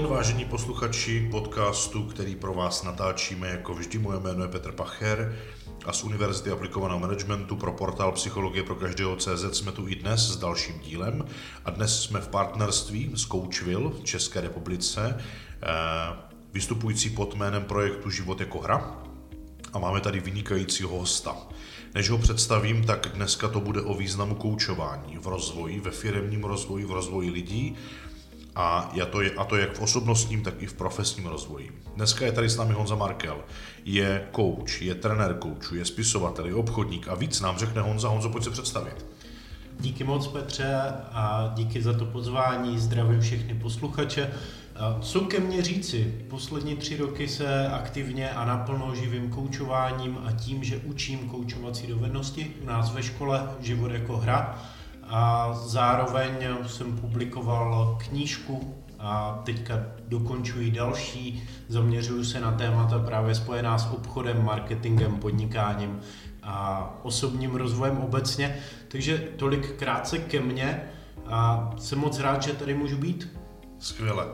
den, vážení posluchači podcastu, který pro vás natáčíme jako vždy. Moje jméno je Petr Pacher a z Univerzity aplikovaného managementu pro portál Psychologie pro každého CZ jsme tu i dnes s dalším dílem. A dnes jsme v partnerství s Coachville v České republice, eh, vystupující pod jménem projektu Život jako hra. A máme tady vynikajícího hosta. Než ho představím, tak dneska to bude o významu koučování v rozvoji, ve firemním rozvoji, v rozvoji lidí a, je to, a to jak v osobnostním, tak i v profesním rozvoji. Dneska je tady s námi Honza Markel. Je coach, je trenér coachu, je spisovatel, je obchodník a víc nám řekne Honza. Honzo, pojď se představit. Díky moc Petře a díky za to pozvání, zdravím všechny posluchače. Co ke mně říci? Poslední tři roky se aktivně a naplno živím koučováním a tím, že učím koučovací dovednosti u nás ve škole Život jako hra a zároveň jsem publikoval knížku a teďka dokončuji další, zaměřuju se na témata právě spojená s obchodem, marketingem, podnikáním a osobním rozvojem obecně. Takže tolik krátce ke mně a jsem moc rád, že tady můžu být. Skvěle.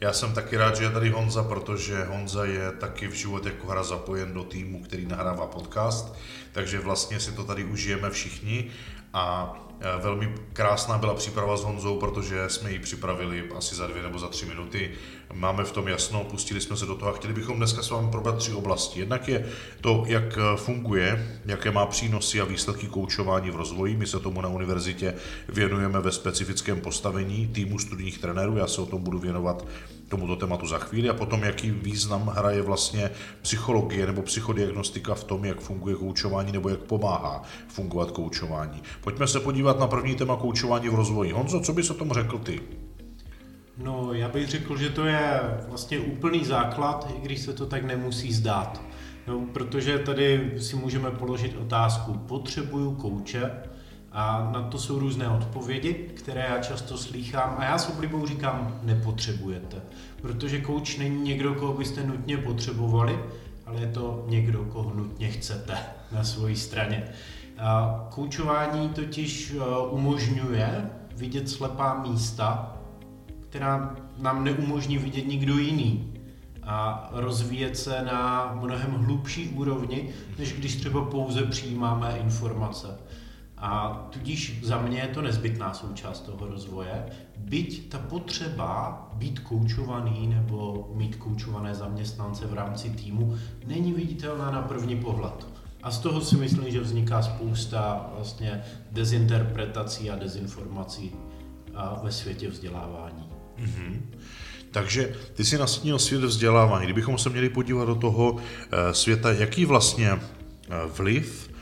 Já jsem taky rád, že je tady Honza, protože Honza je taky v životě jako hra zapojen do týmu, který nahrává podcast, takže vlastně si to tady užijeme všichni a velmi krásná byla příprava s Honzou, protože jsme ji připravili asi za dvě nebo za tři minuty. Máme v tom jasno, pustili jsme se do toho a chtěli bychom dneska s vámi probrat tři oblasti. Jednak je to, jak eh, funguje, jaké má přínosy a výsledky koučování v rozvoji. My se tomu na univerzitě věnujeme ve specifickém postavení týmu studijních trenérů. Já se o tom budu věnovat tomuto tématu za chvíli a potom, jaký význam hraje vlastně psychologie nebo psychodiagnostika v tom, jak funguje koučování nebo jak pomáhá fungovat koučování. Pojďme se podívat na první téma koučování v rozvoji. Honzo, co bys o tom řekl ty? No, já bych řekl, že to je vlastně úplný základ, i když se to tak nemusí zdát. No, protože tady si můžeme položit otázku, potřebuju kouče? A na to jsou různé odpovědi, které já často slýchám a já s oblibou říkám, nepotřebujete. Protože kouč není někdo, koho byste nutně potřebovali, ale je to někdo, koho nutně chcete na své straně. Koučování totiž e, umožňuje vidět slepá místa, která nám neumožní vidět nikdo jiný a rozvíjet se na mnohem hlubší úrovni, než když třeba pouze přijímáme informace. A tudíž za mě je to nezbytná součást toho rozvoje, byť ta potřeba být koučovaný nebo mít koučované zaměstnance v rámci týmu není viditelná na první pohled. A z toho si myslím, že vzniká spousta vlastně dezinterpretací a dezinformací ve světě vzdělávání. Mm-hmm. Takže ty si nastínil svět vzdělávání. Kdybychom se měli podívat do toho eh, světa, jaký vlastně eh, vliv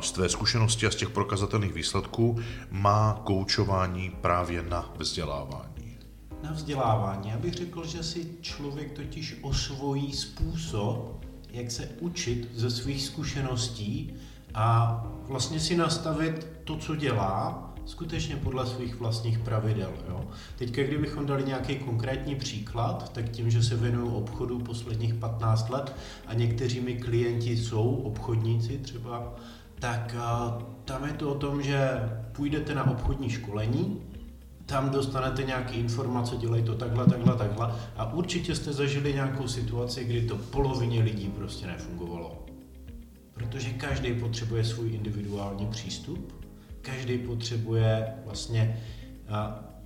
z tvé zkušenosti a z těch prokazatelných výsledků má koučování právě na vzdělávání? Na vzdělávání. Já bych řekl, že si člověk totiž osvojí způsob, jak se učit ze svých zkušeností a vlastně si nastavit to, co dělá, skutečně podle svých vlastních pravidel. Jo. Teďka, kdybychom dali nějaký konkrétní příklad, tak tím, že se věnuju obchodu posledních 15 let a někteří mi klienti jsou obchodníci třeba, tak tam je to o tom, že půjdete na obchodní školení, tam dostanete nějaké informace, dělej to takhle, takhle, takhle a určitě jste zažili nějakou situaci, kdy to polovině lidí prostě nefungovalo. Protože každý potřebuje svůj individuální přístup, každý potřebuje vlastně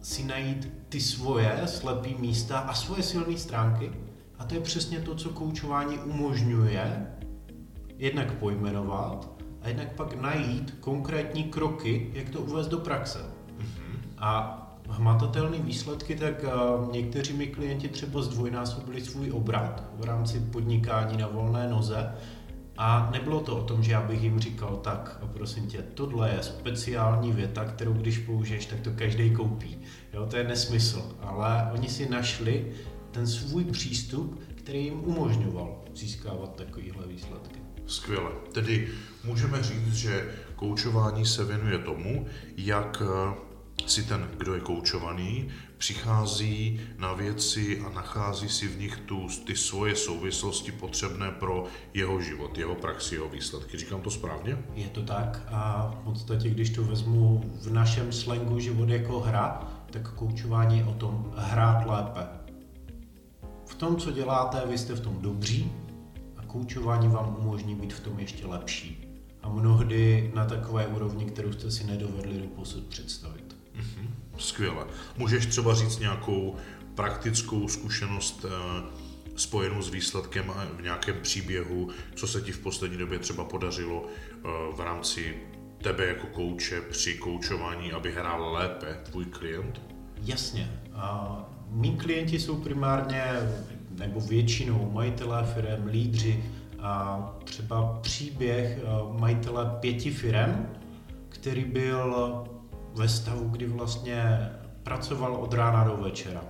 si najít ty svoje slepé místa a svoje silné stránky a to je přesně to, co koučování umožňuje jednak pojmenovat a jednak pak najít konkrétní kroky, jak to uvést do praxe. Mm-hmm. A hmatatelné výsledky, tak někteří mi klienti třeba zdvojnásobili svůj obrat v rámci podnikání na volné noze. A nebylo to o tom, že já bych jim říkal, tak prosím tě, tohle je speciální věta, kterou když použiješ, tak to každý koupí. Jo, to je nesmysl, ale oni si našli ten svůj přístup, který jim umožňoval získávat takovéhle výsledky. Skvěle. Tedy můžeme říct, že koučování se věnuje tomu, jak eh, si ten, kdo je koučovaný, přichází na věci a nachází si v nich tu, ty svoje souvislosti potřebné pro jeho život, jeho praxi, jeho výsledky. Říkám to správně? Je to tak a v podstatě, když to vezmu v našem slangu život jako hra, tak koučování je o tom hrát lépe. tom, co děláte, vy jste v tom dobří a koučování vám umožní být v tom ještě lepší. A mnohdy na takové úrovni, kterou jste si nedovedli do posud představit. Skvěle. Můžeš třeba říct nějakou praktickou zkušenost eh, spojenou s výsledkem v nějakém příběhu, co se ti v poslední době třeba podařilo eh, v rámci tebe jako kouče při koučování, aby hrál lépe tvůj klient? Jasně. Mý klienti jsou primárně nebo většinou majitelé firm, lídři a třeba příběh eh, majitele pěti firm, který byl ve stavu, kdy vlastně pracoval od rána do večera.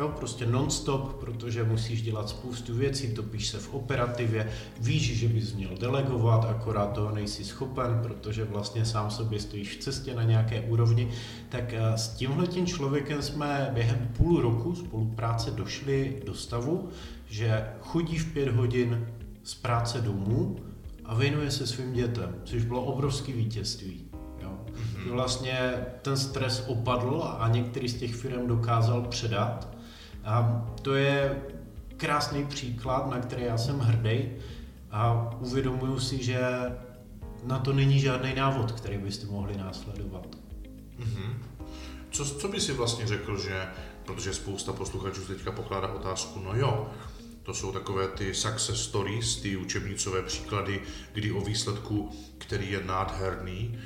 Jo, prostě non-stop, protože musíš dělat spoustu věcí, topíš se v operativě, víš, že bys měl delegovat, akorát toho nejsi schopen, protože vlastně sám sobě stojíš v cestě na nějaké úrovni. Tak eh, s tímhletím člověkem jsme během půl roku spolupráce došli do stavu, že chodí v pět hodin z práce domů a věnuje se svým dětem, což bylo obrovské vítězství. Mm-hmm. Vlastně ten stres opadl a některý z těch firm dokázal předat a to je krásný příklad, na který já jsem hrdý a uvědomuju si, že na to není žádný návod, který byste mohli následovat. Mm-hmm. Co, co by si vlastně řekl, že, protože spousta posluchačů teďka pokládá otázku, no jo, to jsou takové ty success stories, ty učebnicové příklady, kdy o výsledku, který je nádherný,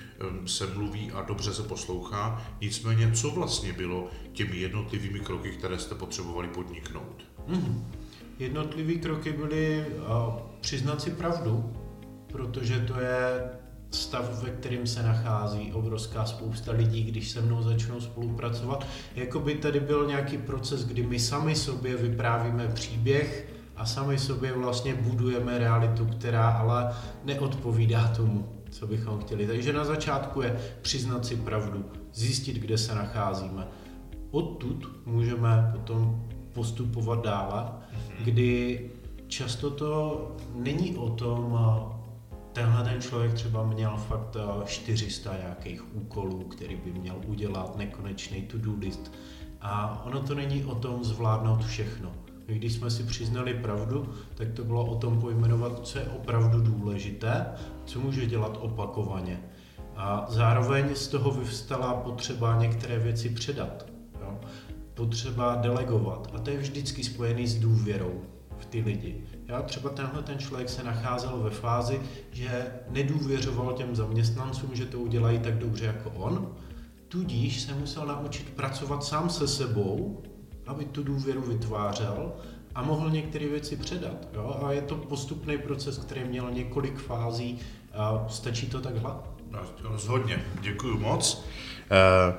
se mluví a dobře se poslouchá. Nicméně, co vlastně bylo těmi jednotlivými kroky, které jste potřebovali podniknout? Mm-hmm. Jednotlivé kroky byly uh, přiznat si pravdu, protože to je stav, ve kterém se nachází obrovská spousta lidí, když se mnou začnou spolupracovat. Jakoby tady byl nějaký proces, kdy my sami sobě vyprávíme příběh a sami sobě vlastně budujeme realitu, která ale neodpovídá tomu, co bychom chtěli. Takže na začátku je přiznat si pravdu, zjistit, kde se nacházíme. Odtud můžeme potom postupovat dále, mhm. kdy často to není o tom, ten člověk třeba měl fakt 400 eh, nějakých úkolů, který by měl udělat, nekonečný to-do list. A ono to není o tom zvládnout všechno. My když jsme si přiznali pravdu, tak to bylo o tom pojmenovat, co je opravdu důležité, co může dělat opakovaně. A zároveň z toho vyvstala potřeba některé věci předat. Jo? Potřeba delegovat. A to je vždycky spojený s důvěrou v ty lidi. Já třeba tenhle ten člověk se nacházel ve fázi, že nedůvěřoval těm zaměstnancům, že to udělají tak dobře jako on, tudíž se musel naučit pracovat sám se sebou, aby tu důvěru vytvářel a mohl některé věci předat. Jo? A je to postupný proces, který měl několik fází. A stačí to takhle? No, rozhodně, děkuji moc. Eh,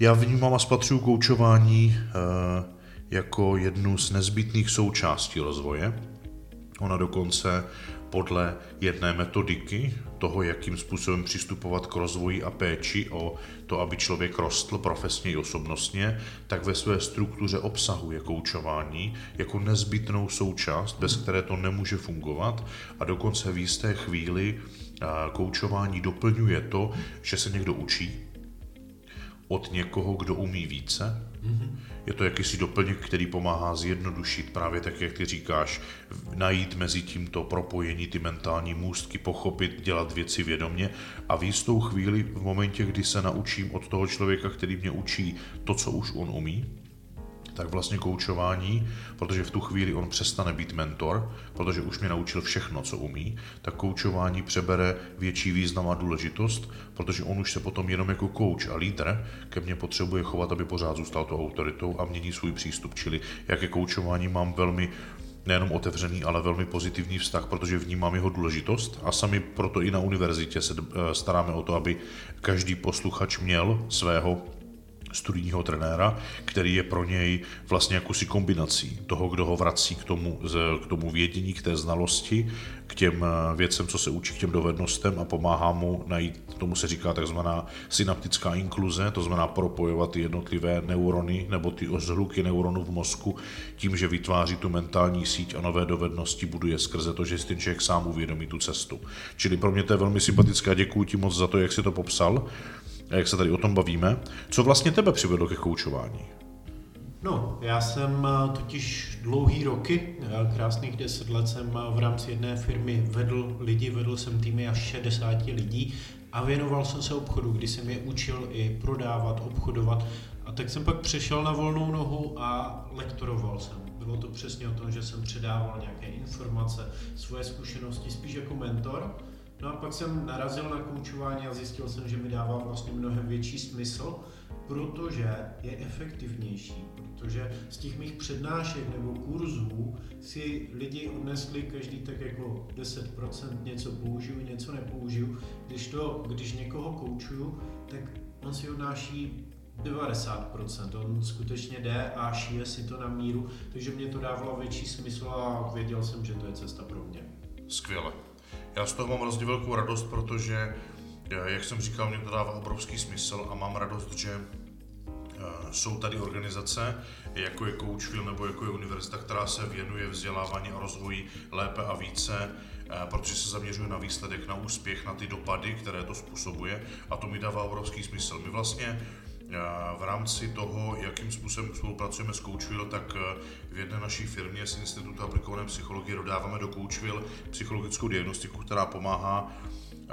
já vnímám a spatřuju koučování eh, jako jednu z nezbytných součástí rozvoje. Ona dokonce podle jedné metodiky toho, jakým způsobem přistupovat k rozvoji a péči o to, aby člověk rostl profesně i osobnostně, tak ve své struktuře obsahuje koučování jako nezbytnou součást, bez které to nemůže fungovat. A dokonce v jisté chvíli koučování doplňuje to, že se někdo učí od někoho, kdo umí více, je to jakýsi doplněk, který pomáhá zjednodušit právě tak, jak ty říkáš, najít mezi tímto propojení ty mentální můstky, pochopit, dělat věci vědomě. A v jistou chvíli, v momentě, kdy se naučím od toho člověka, který mě učí to, co už on umí, tak vlastně koučování, protože v tu chvíli on přestane být mentor, protože už mě naučil všechno, co umí, tak koučování přebere větší význam a důležitost, protože on už se potom jenom jako kouč a lídr ke mně potřebuje chovat, aby pořád zůstal tou autoritou a mění svůj přístup. Čili jaké koučování mám velmi nejenom otevřený, ale velmi pozitivní vztah, protože vnímám jeho důležitost a sami proto i na univerzitě se eh, staráme o to, aby každý posluchač měl svého studijního trenéra, který je pro něj vlastně jakousi kombinací toho, kdo ho vrací k tomu, k tomu vědění, k té znalosti, k těm eh, věcem, co se učí, k těm dovednostem a pomáhá mu najít, tomu se říká takzvaná synaptická inkluze, to znamená propojovat ty jednotlivé neurony nebo ty zhluky neuronů v mozku tím, že vytváří tu mentální síť a nové dovednosti buduje skrze to, že si ten člověk sám uvědomí tu cestu. Čili pro mě to je velmi sympatické a děkuji ti moc za to, jak si to popsal a jak se tady o tom bavíme. Co vlastně tebe přivedlo ke koučování? No, já jsem eh, totiž dlouhý roky, eh, krásných deset let jsem eh, v rámci jedné firmy vedl lidi, vedl jsem týmy až 60 lidí a věnoval jsem se obchodu, kdy jsem je učil i prodávat, obchodovat. A tak jsem pak přešel na volnou nohu a lektoroval jsem. Bylo to přesně o tom, že jsem předával nějaké informace, svoje zkušenosti, spíš jako mentor. No a pak jsem narazil na koučování a zjistil jsem, že mi dává vlastně mnohem větší smysl, protože je efektivnější, protože z těch mých přednášek nebo kurzů si lidi odnesli každý tak jako 10% něco použiju, něco nepoužiju, když to, když někoho koučuju, tak on si odnáší 90%, on skutečně jde a šije si to na míru, takže mě to dávalo větší smysl a věděl jsem, že to je cesta pro mě. Skvěle. Já z toho mám hrozně velkou radost, protože, eh, jak jsem říkal, mě to dává obrovský smysl a mám radost, že eh, jsou tady organizace, jako je Coachville nebo jako je univerzita, která se věnuje vzdělávání a rozvoji lépe a více, eh, protože se zaměřuje na výsledek, na úspěch, na ty dopady, které to způsobuje a to mi dává obrovský smysl. My vlastně v rámci toho, jakým způsobem spolupracujeme s Coachville, tak eh, v jedné naší firmě z Institutu aplikované psychologie dodáváme do Coachville psychologickou diagnostiku, která pomáhá eh,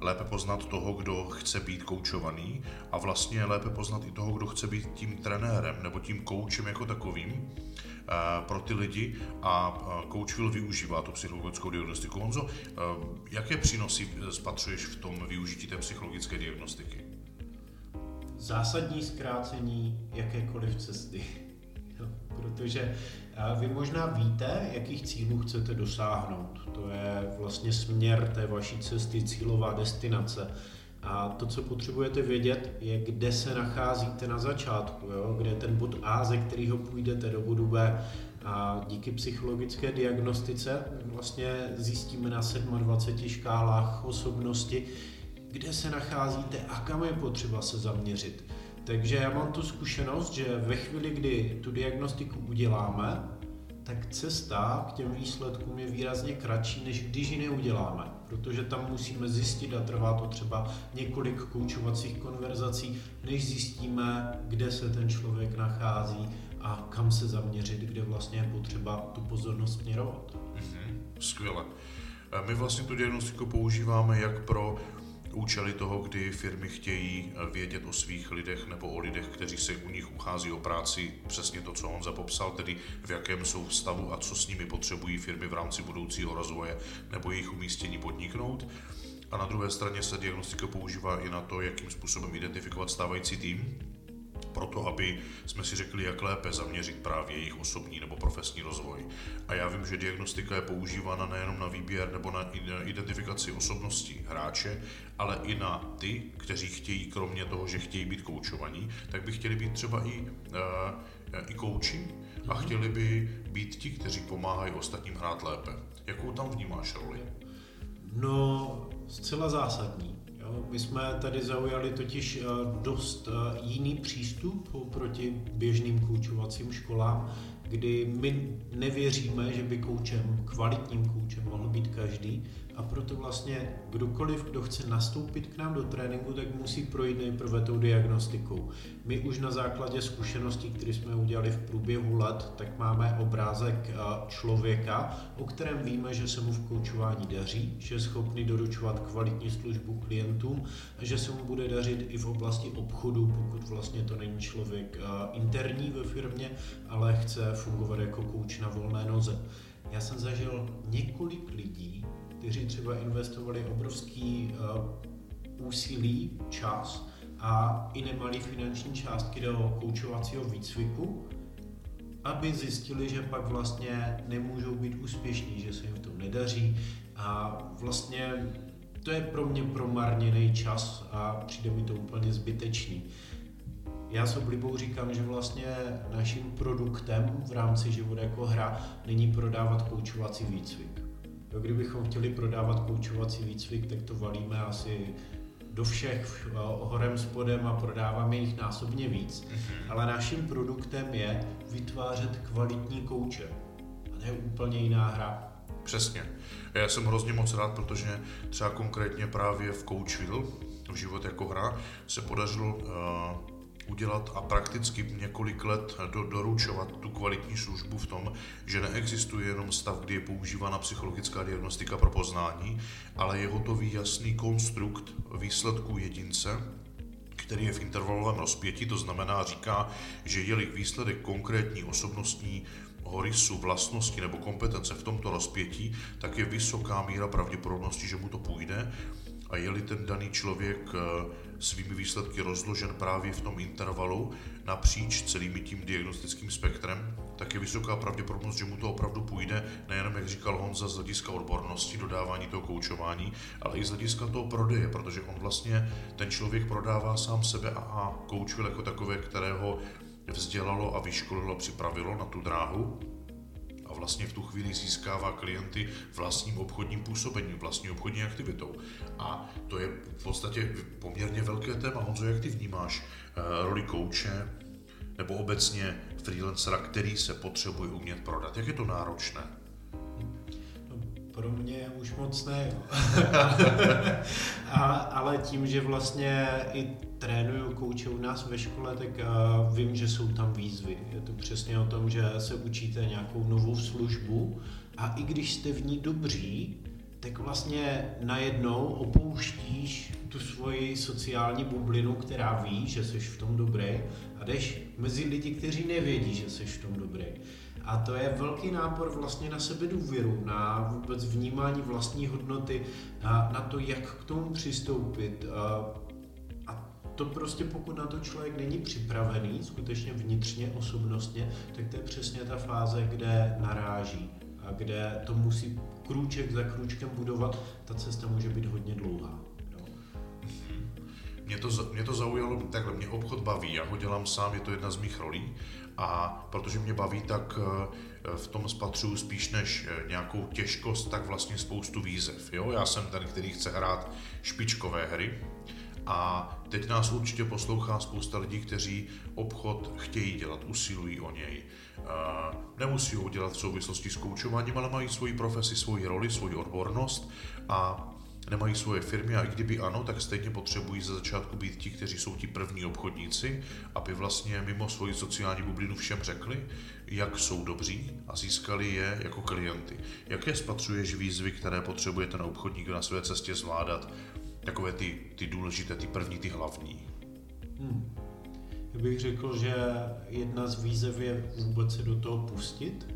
lépe poznat toho, kdo chce být koučovaný a vlastně lépe poznat i toho, kdo chce být tím trenérem nebo tím koučem jako takovým eh, pro ty lidi a Coachville využívá tu psychologickou diagnostiku. Honzo, jaké přínosy spatřuješ v tom využití té psychologické diagnostiky? Zásadní zkrácení jakékoliv cesty. Protože vy možná víte, jakých cílů chcete dosáhnout. To je vlastně směr té vaší cesty, cílová destinace. A to, co potřebujete vědět, je, kde se nacházíte na začátku, jo? kde je ten bod A, ze kterého půjdete do bodu B. A díky psychologické diagnostice vlastně zjistíme na 27 škálách osobnosti, kde se nacházíte a kam je potřeba se zaměřit. Takže já mám tu zkušenost, že ve chvíli, kdy tu diagnostiku uděláme, tak cesta k těm výsledkům je výrazně kratší, než když ji neuděláme, protože tam musíme zjistit a trvá to třeba několik koučovacích konverzací, než zjistíme, kde se ten člověk nachází a kam se zaměřit, kde vlastně je potřeba tu pozornost směrovat. Mm-hmm, skvěle. My vlastně tu diagnostiku používáme jak pro účely toho, kdy firmy chtějí vědět o svých lidech nebo o lidech, kteří se u nich uchází o práci, přesně to, co on zapopsal, tedy v jakém jsou stavu a co s nimi potřebují firmy v rámci budoucího rozvoje nebo jejich umístění podniknout. A na druhé straně se diagnostika používá i na to, jakým způsobem identifikovat stávající tým, proto, aby jsme si řekli, jak lépe zaměřit právě jejich osobní nebo profesní rozvoj. A já vím, že diagnostika je používána nejenom na výběr nebo na identifikaci osobnosti hráče, ale i na ty, kteří chtějí, kromě toho, že chtějí být koučovaní, tak by chtěli být třeba i, uh, i kouči a mhm. chtěli by být ti, kteří pomáhají ostatním hrát lépe. Jakou tam vnímáš roli? No, zcela zásadní. My jsme tady zaujali totiž eh, dost eh, jiný přístup proti běžným koučovacím školám, kdy my nevěříme, že by koučem, kvalitním koučem mohl být každý, a proto vlastně kdokoliv, kdo chce nastoupit k nám do tréninku, tak musí projít nejprve tou diagnostikou. My už na základě zkušeností, které jsme udělali v průběhu let, tak máme obrázek eh, člověka, o kterém víme, že se mu v koučování daří, že je schopný doručovat kvalitní službu klientům že se mu bude dařit i v oblasti obchodu, pokud vlastně to není člověk eh, interní ve firmě, ale chce fungovat jako kouč na volné noze. Já jsem zažil několik lidí, kteří třeba investovali obrovský uh, úsilí, čas a i nemalý finanční částky do koučovacího výcviku, aby zjistili, že pak vlastně nemůžou být úspěšní, že se jim to nedaří a vlastně to je pro mě promarněný čas a přijde mi to úplně zbytečný. Já s oblibou říkám, že vlastně naším produktem v rámci života jako hra není prodávat koučovací výcvik. Jo, kdybychom chtěli prodávat koučovací výcvik, tak to valíme asi do všech horem spodem a prodáváme jich násobně víc. Mm-hmm. Ale naším produktem je vytvářet kvalitní kouče. A to je úplně jiná hra. Přesně. Já jsem hrozně moc rád, protože třeba konkrétně právě v Coachville, v život jako hra, se podařilo uh, udělat a prakticky několik let do, doručovat tu kvalitní službu v tom, že neexistuje jenom stav, kdy je používána psychologická diagnostika pro poznání, ale je hotový jasný konstrukt výsledků jedince, který je v intervalovém rozpětí, to znamená, říká, že je-li výsledek konkrétní osobnostní rysu, vlastnosti nebo kompetence v tomto rozpětí, tak je vysoká míra pravděpodobnosti, že mu to půjde. A je-li ten daný člověk eh, svými výsledky rozložen právě v tom intervalu napříč celým tím diagnostickým spektrem, tak je vysoká pravděpodobnost, že mu to opravdu půjde, nejenom, jak říkal Honza, z hlediska odbornosti, dodávání toho koučování, ale i z hlediska toho prodeje, protože on vlastně, ten člověk prodává sám sebe a, a koučuje jako takové, kterého vzdělalo a vyškolilo, připravilo na tu dráhu vlastně v tu chvíli získává klienty vlastním obchodním působením, vlastní obchodní aktivitou. A to je v podstatě poměrně velké téma. Honzo, jak ty vnímáš eh, roli kouče nebo obecně freelancera, který se potřebuje umět prodat? Jak je to náročné? Pro mě už moc ne, a, ale tím, že vlastně i trénuju kouče u nás ve škole, tak uh, vím, že jsou tam výzvy. Je to přesně o tom, že se učíte nějakou novou službu a i když jste v ní dobří, tak vlastně najednou opouštíš tu svoji sociální bublinu, která ví, že jsi v tom dobrý a jdeš mezi lidi, kteří nevědí, že jsi v tom dobrý. A to je velký nápor vlastně na sebe důvěru, na vůbec vnímání vlastní hodnoty, na, na to, jak k tomu přistoupit. To prostě pokud na to člověk není připravený, skutečně vnitřně, osobnostně, tak to je přesně ta fáze, kde naráží a kde to musí krůček za krůčkem budovat, ta cesta může být hodně dlouhá. Mě to, mě to zaujalo, takhle mě obchod baví, já ho dělám sám, je to jedna z mých rolí a protože mě baví, tak eh, v tom spatřuju spíš než eh, nějakou těžkost, tak vlastně spoustu výzev. Jo? Já jsem ten, který chce hrát špičkové hry a teď nás určitě poslouchá spousta lidí, kteří obchod chtějí dělat, usilují o něj. Nemusí ho dělat v souvislosti s koučováním, ale mají svoji profesi, svoji roli, svoji odbornost a nemají svoje firmy a i kdyby ano, tak stejně potřebují ze začátku být ti, kteří jsou ti první obchodníci, aby vlastně mimo svoji sociální bublinu všem řekli, jak jsou dobří a získali je jako klienty. Jaké spatřuješ výzvy, které potřebuje ten obchodník na své cestě zvládat? Takové ty, ty důležité, ty první, ty hlavní. Hmm. Já bych řekl, že jedna z výzev je vůbec se do toho pustit,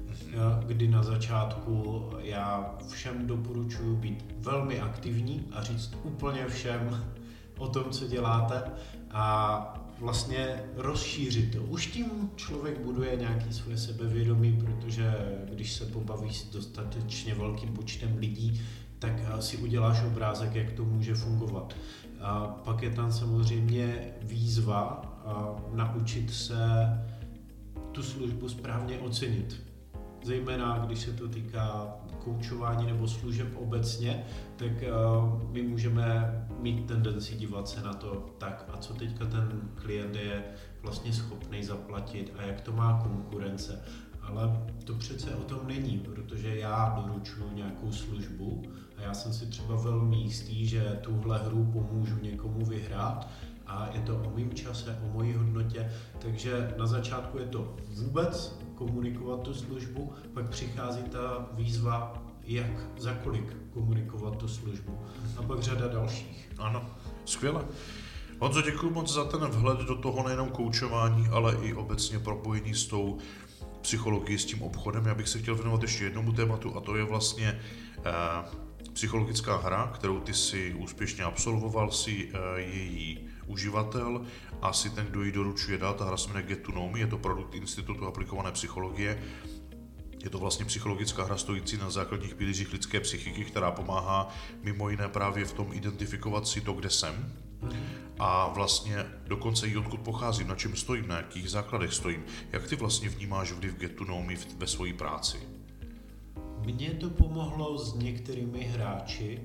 kdy na začátku já všem doporučuji být velmi aktivní a říct úplně všem o tom, co děláte a vlastně rozšířit to. Už tím člověk buduje nějaký svoje sebevědomí, protože když se pobaví s dostatečně velkým počtem lidí, tak si uděláš obrázek, jak to může fungovat. A pak je tam samozřejmě výzva naučit se tu službu správně ocenit zejména když se to týká koučování nebo služeb obecně, tak my můžeme mít tendenci dívat se na to tak, a co teďka ten klient je vlastně schopný zaplatit a jak to má konkurence. Ale to přece o tom není, protože já doručuju nějakou službu a já jsem si třeba velmi jistý, že tuhle hru pomůžu někomu vyhrát a je to o mém čase, o mojí hodnotě, takže na začátku je to vůbec komunikovat tu službu, pak přichází ta výzva, jak, za kolik komunikovat tu službu a pak řada dalších. Ano, skvěle. Honzo, děkuji moc za ten vhled do toho nejenom koučování, ale i obecně propojení s tou psychologií, s tím obchodem. Já bych se chtěl věnovat ještě jednomu tématu a to je vlastně eh, psychologická hra, kterou ty si úspěšně absolvoval, si eh, její uživatel asi ten, kdo ji doručuje dál. Ta hra se jmenuje Get to Know Me, je to produkt Institutu aplikované psychologie. Je to vlastně psychologická hra stojící na základních pilířích lidské psychiky, která pomáhá mimo jiné právě v tom identifikovat si to, kde jsem, a vlastně dokonce i odkud pocházím, na čem stojím, na jakých základech stojím. Jak ty vlastně vnímáš vliv Get to Know Me ve své práci? Mně to pomohlo s některými hráči,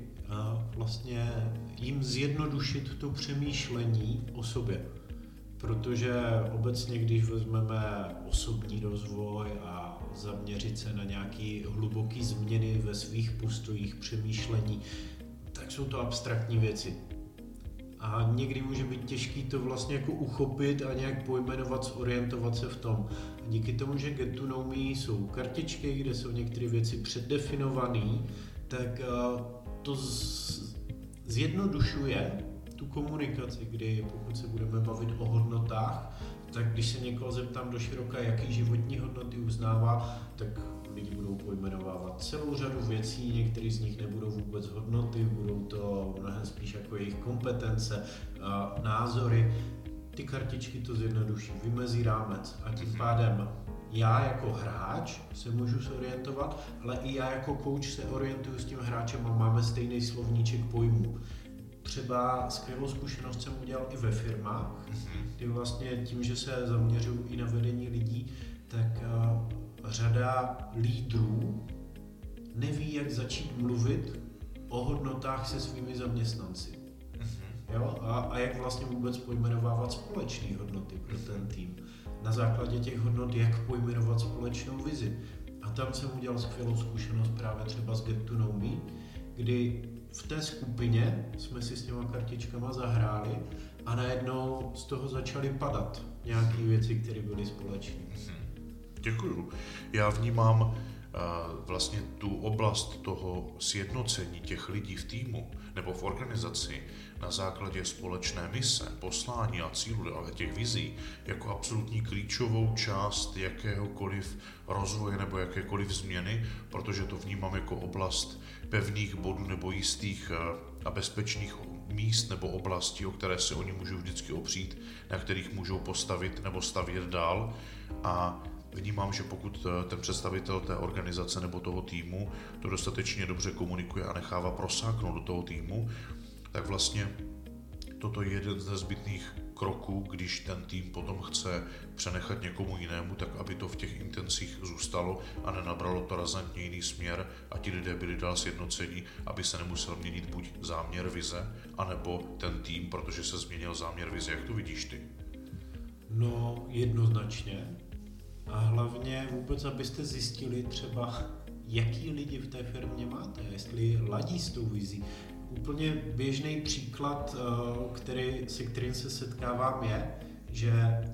vlastně jim zjednodušit to přemýšlení o sobě. Protože obecně, když vezmeme osobní rozvoj a zaměřit se na nějaké hluboké změny ve svých postojích, přemýšlení, tak jsou to abstraktní věci. A někdy může být těžký to vlastně jako uchopit a nějak pojmenovat, zorientovat se v tom. A díky tomu, že Get to Know Me jsou kartičky, kde jsou některé věci předdefinované, tak to zjednodušuje tu komunikaci, kdy pokud se budeme bavit o hodnotách, tak když se někoho zeptám do široka, jaký životní hodnoty uznává, tak lidi budou pojmenovávat celou řadu věcí, některý z nich nebudou vůbec hodnoty, budou to jako jejich kompetence, názory. Ty kartičky to zjednoduší, vymezí rámec a tím mhm. pádem já jako hráč se můžu zorientovat, ale i já jako coach se orientuju s tím hráčem a máme stejný slovníček pojmů. Třeba skvělou zkušenost jsem udělal i ve firmách, mhm. kdy vlastně tím, že se zaměřuju i na vedení lidí, tak uh, řada lídrů neví, jak začít mluvit o hodnotách se svými zaměstnanci. Mhm. Jo? A, a jak vlastně vůbec pojmenovávat společné hodnoty pro ten tým. Na základě těch hodnot, jak pojmenovat společnou vizi. A tam jsem udělal skvělou zkušenost právě třeba s Get to Know Me, kdy v té skupině jsme si s těma kartičkama zahráli a najednou z toho začaly padat nějaké věci, které byly společné. Mhm. Děkuju. Já vnímám vlastně tu oblast toho sjednocení těch lidí v týmu nebo v organizaci na základě společné mise, poslání a cílu, ale těch vizí, jako absolutní klíčovou část jakéhokoliv rozvoje nebo jakékoliv změny, protože to vnímám jako oblast pevných bodů nebo jistých eh, a bezpečných míst nebo oblastí, o které se oni můžou vždycky opřít, na kterých můžou postavit nebo stavět dál. A vnímám, že pokud eh, ten představitel té organizace nebo toho týmu to dostatečně dobře komunikuje a nechává prosáknout do toho týmu, tak vlastně toto je jeden z nezbytných kroků, když ten tým potom chce přenechat někomu jinému, tak aby to v těch intencích zůstalo a nenabralo to razantně jiný směr a ti lidé byli dál sjednocení, aby se nemusel měnit buď záměr vize, anebo ten tým, protože se změnil záměr vize. Jak to vidíš ty? No, jednoznačně. A hlavně vůbec, abyste zjistili třeba, jaký lidi v té firmě máte, jestli ladí s tou vizí. Úplně běžný příklad, eh, který, se kterým se setkávám, je, že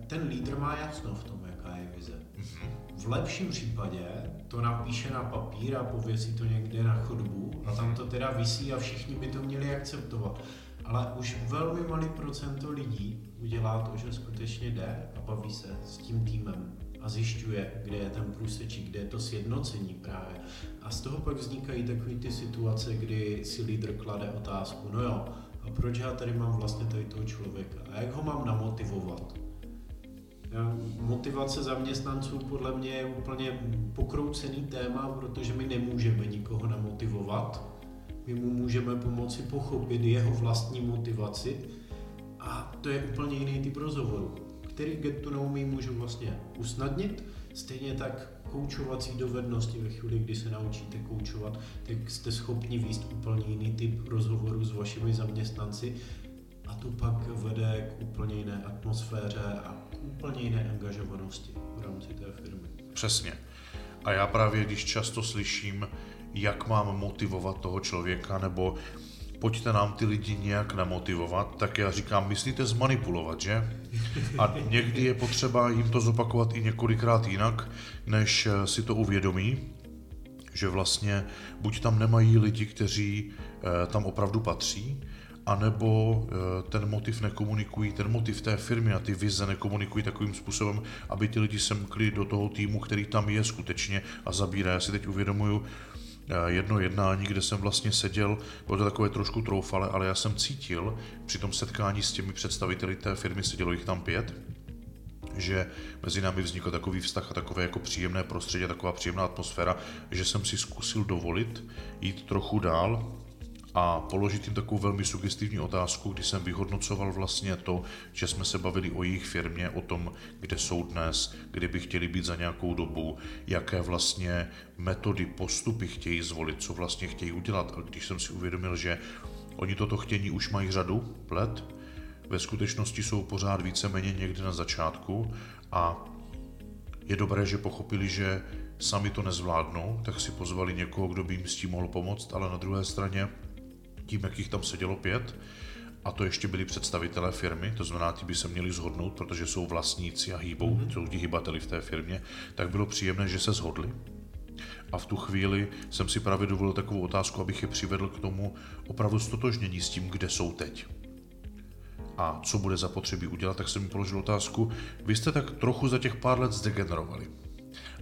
ten lídr má jasno v tom, jaká je vize. Mhm. V lepším případě to napíše na papír a pověsí to někde na chodbu a tam to teda visí a všichni by to měli akceptovat. Ale už velmi malý procento lidí udělá to, že skutečně jde a baví se s tím týmem a zjišťuje, kde je ten průsečík, kde je to sjednocení právě. A z toho pak vznikají takové ty situace, kdy si lídr klade otázku, no jo, a proč já tady mám vlastně tady toho člověka a jak ho mám namotivovat? Motivace zaměstnanců podle mě je úplně pokroucený téma, protože my nemůžeme nikoho namotivovat. My mu můžeme pomoci pochopit jeho vlastní motivaci a to je úplně jiný typ rozhovoru který Get to Know Me můžu vlastně usnadnit. Stejně tak koučovací dovednosti ve chvíli, kdy se naučíte koučovat, tak jste schopni výst úplně jiný typ rozhovoru s vašimi zaměstnanci a to pak vede k úplně jiné atmosféře a k úplně jiné angažovanosti v rámci té firmy. Přesně. A já právě, když často slyším, jak mám motivovat toho člověka, nebo pojďte nám ty lidi nějak namotivovat, tak já říkám, myslíte zmanipulovat, že? A někdy je potřeba jim to zopakovat i několikrát jinak, než eh, si to uvědomí, že vlastně buď tam nemají lidi, kteří eh, tam opravdu patří, anebo eh, ten motiv nekomunikují, ten motiv té firmy a ty vize nekomunikují takovým způsobem, aby ty lidi semkli do toho týmu, který tam je skutečně a zabírá. Já si teď uvědomuju, jedno jednání, kde jsem vlastně seděl, bylo to takové trošku troufale, ale já jsem cítil při tom setkání s těmi představiteli té firmy, sedělo jich tam pět, že mezi námi vznikl takový vztah a takové jako příjemné prostředí, taková příjemná atmosféra, že jsem si zkusil dovolit jít trochu dál a položit jim takovou velmi sugestivní otázku, kdy jsem vyhodnocoval vlastně to, že jsme se bavili o jejich firmě, o tom, kde jsou dnes, kde by chtěli být za nějakou dobu, jaké vlastně metody, postupy chtějí zvolit, co vlastně chtějí udělat. A když jsem si uvědomil, že oni toto chtění už mají řadu let, ve skutečnosti jsou pořád víceméně někde na začátku a je dobré, že pochopili, že sami to nezvládnou, tak si pozvali někoho, kdo by jim s tím mohl pomoct, ale na druhé straně tím, jak jich tam sedělo pět, a to ještě byli představitelé firmy, to znamená, ty by se měli zhodnout, protože jsou vlastníci a hýbou, mm-hmm. jsou ti hybateli v té firmě, tak bylo příjemné, že se zhodli. A v tu chvíli jsem si právě dovolil takovou otázku, abych je přivedl k tomu opravdu stotožnění s tím, kde jsou teď. A co bude zapotřebí udělat, tak jsem mi položil otázku, vy jste tak trochu za těch pár let zdegenerovali.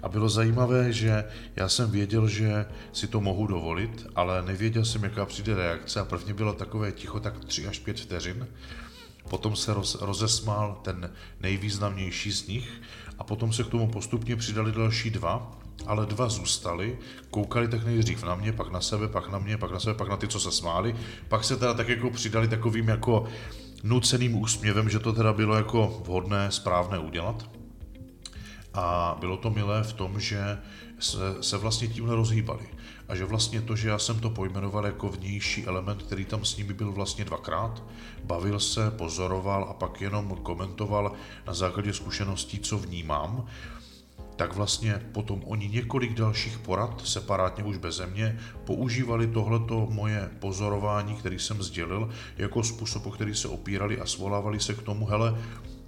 A bylo zajímavé, že já jsem věděl, že si to mohu dovolit, ale nevěděl jsem, jaká přijde reakce a prvně bylo takové ticho tak 3 až 5 vteřin. Potom se roz, rozesmál ten nejvýznamnější z nich a potom se k tomu postupně přidali další dva, ale dva zůstali, koukali tak nejdřív na mě, pak na sebe, pak na mě, pak na sebe, pak na ty, co se smáli, pak se teda tak jako přidali takovým jako nuceným úsměvem, že to teda bylo jako vhodné, správné udělat. A bylo to milé v tom, že se, se vlastně tímhle rozhýbali. A že vlastně to, že já jsem to pojmenoval jako vnější element, který tam s nimi byl vlastně dvakrát, bavil se, pozoroval a pak jenom komentoval na základě zkušeností, co vnímám, tak vlastně potom oni několik dalších porad, separátně už beze mě, používali tohleto moje pozorování, který jsem sdělil, jako způsob, o který se opírali a svolávali se k tomu, hele,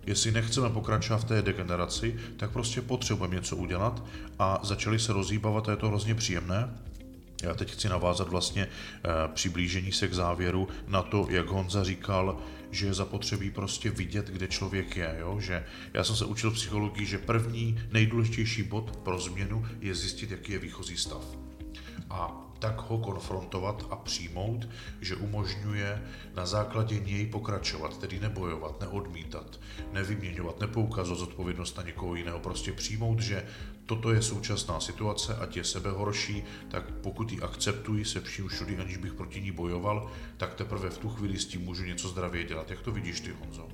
Jestli nechceme pokračovat v té degeneraci, tak prostě potřebujeme něco udělat a začali se rozhýbávat a je to hrozně příjemné. Já teď chci navázat vlastně e, přiblížení se k závěru na to, jak Honza říkal, že je zapotřebí prostě vidět, kde člověk je. Jo? Že já jsem se učil psychologii, že první nejdůležitější bod pro změnu je zjistit, jaký je výchozí stav. A tak ho konfrontovat a přijmout, že umožňuje na základě něj pokračovat, tedy nebojovat, neodmítat, nevyměňovat, nepoukazovat zodpovědnost na někoho jiného, prostě přijmout, že toto je současná situace, ať je sebe horší, tak pokud ji akceptuji se vším všudy, aniž bych proti ní bojoval, tak teprve v tu chvíli s tím můžu něco zdravě dělat. Jak to vidíš ty, Honzo?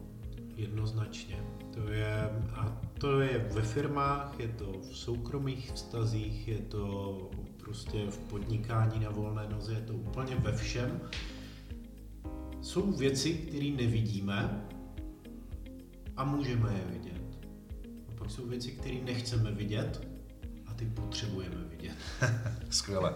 Jednoznačně. To je, a to je ve firmách, je to v soukromých vztazích, je to prostě v podnikání na volné noze, je to úplně ve všem. Jsou věci, které nevidíme a můžeme je vidět. A pak jsou věci, které nechceme vidět a ty potřebujeme vidět. Skvěle.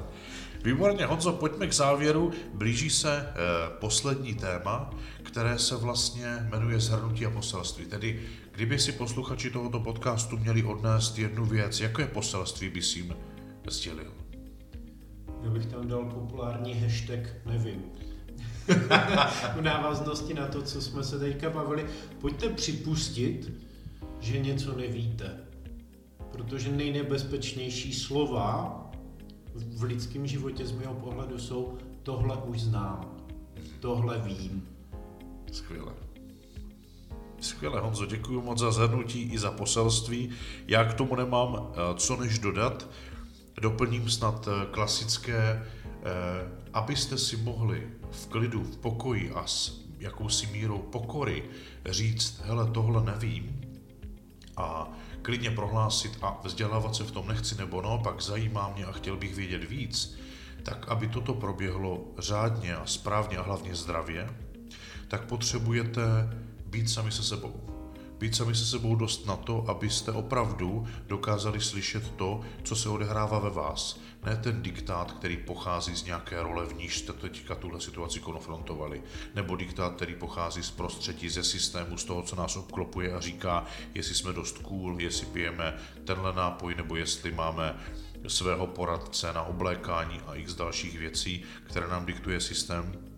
Výborně, Honzo, pojďme k závěru. Blíží se e, poslední téma, které se vlastně jmenuje Zhrnutí a poselství. Tedy, kdyby si posluchači tohoto podcastu měli odnést jednu věc, jaké poselství by si jim sdělil? Já bych tam dal populární hashtag nevím. v návaznosti na to, co jsme se teďka bavili. Pojďte připustit, že něco nevíte. Protože nejnebezpečnější slova v lidském životě z mého pohledu jsou tohle už znám, tohle vím. Skvěle. Skvěle, Honzo, děkuji moc za zhrnutí i za poselství. Já k tomu nemám eh, co než dodat. Doplním snad eh, klasické, eh, abyste si mohli v klidu, v pokoji a s jakousi mírou pokory říct, hele, tohle nevím a klidně prohlásit a vzdělávat se v tom nechci nebo no, pak zajímá mě a chtěl bych vědět víc, tak aby toto proběhlo řádně a správně a hlavně zdravě, tak potřebujete být sami se sebou být sami se sebou dost na to, abyste opravdu dokázali slyšet to, co se odehrává ve vás. Ne ten diktát, který pochází z nějaké role, v níž jste teďka tuhle situaci konfrontovali, nebo diktát, který pochází z prostředí, ze systému, z toho, co nás obklopuje a říká, jestli jsme dost cool, jestli pijeme tenhle nápoj, nebo jestli máme svého poradce na oblékání a x dalších věcí, které nám diktuje systém,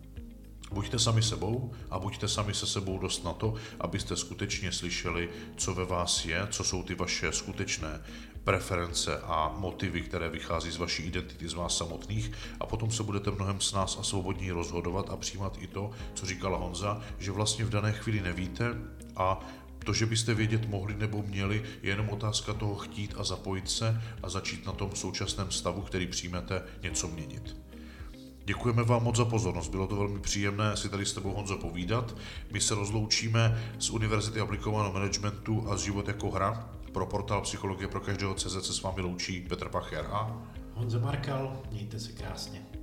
Buďte sami sebou a buďte sami se sebou dost na to, abyste skutečně slyšeli, co ve vás je, co jsou ty vaše skutečné preference a motivy, které vychází z vaší identity, z vás samotných a potom se budete mnohem s nás a svobodněji rozhodovat a přijímat i to, co říkala Honza, že vlastně v dané chvíli nevíte a to, že byste vědět mohli nebo měli, je jenom otázka toho chtít a zapojit se a začít na tom současném stavu, který přijmete, něco měnit. Děkujeme vám moc za pozornost, bylo to velmi příjemné si tady s tebou Honzo povídat. My se rozloučíme z Univerzity aplikovaného managementu a z Život jako hra. Pro portál Psychologie pro každého CZ se s vámi loučí Petr Pacher a Honza Markal, mějte se krásně.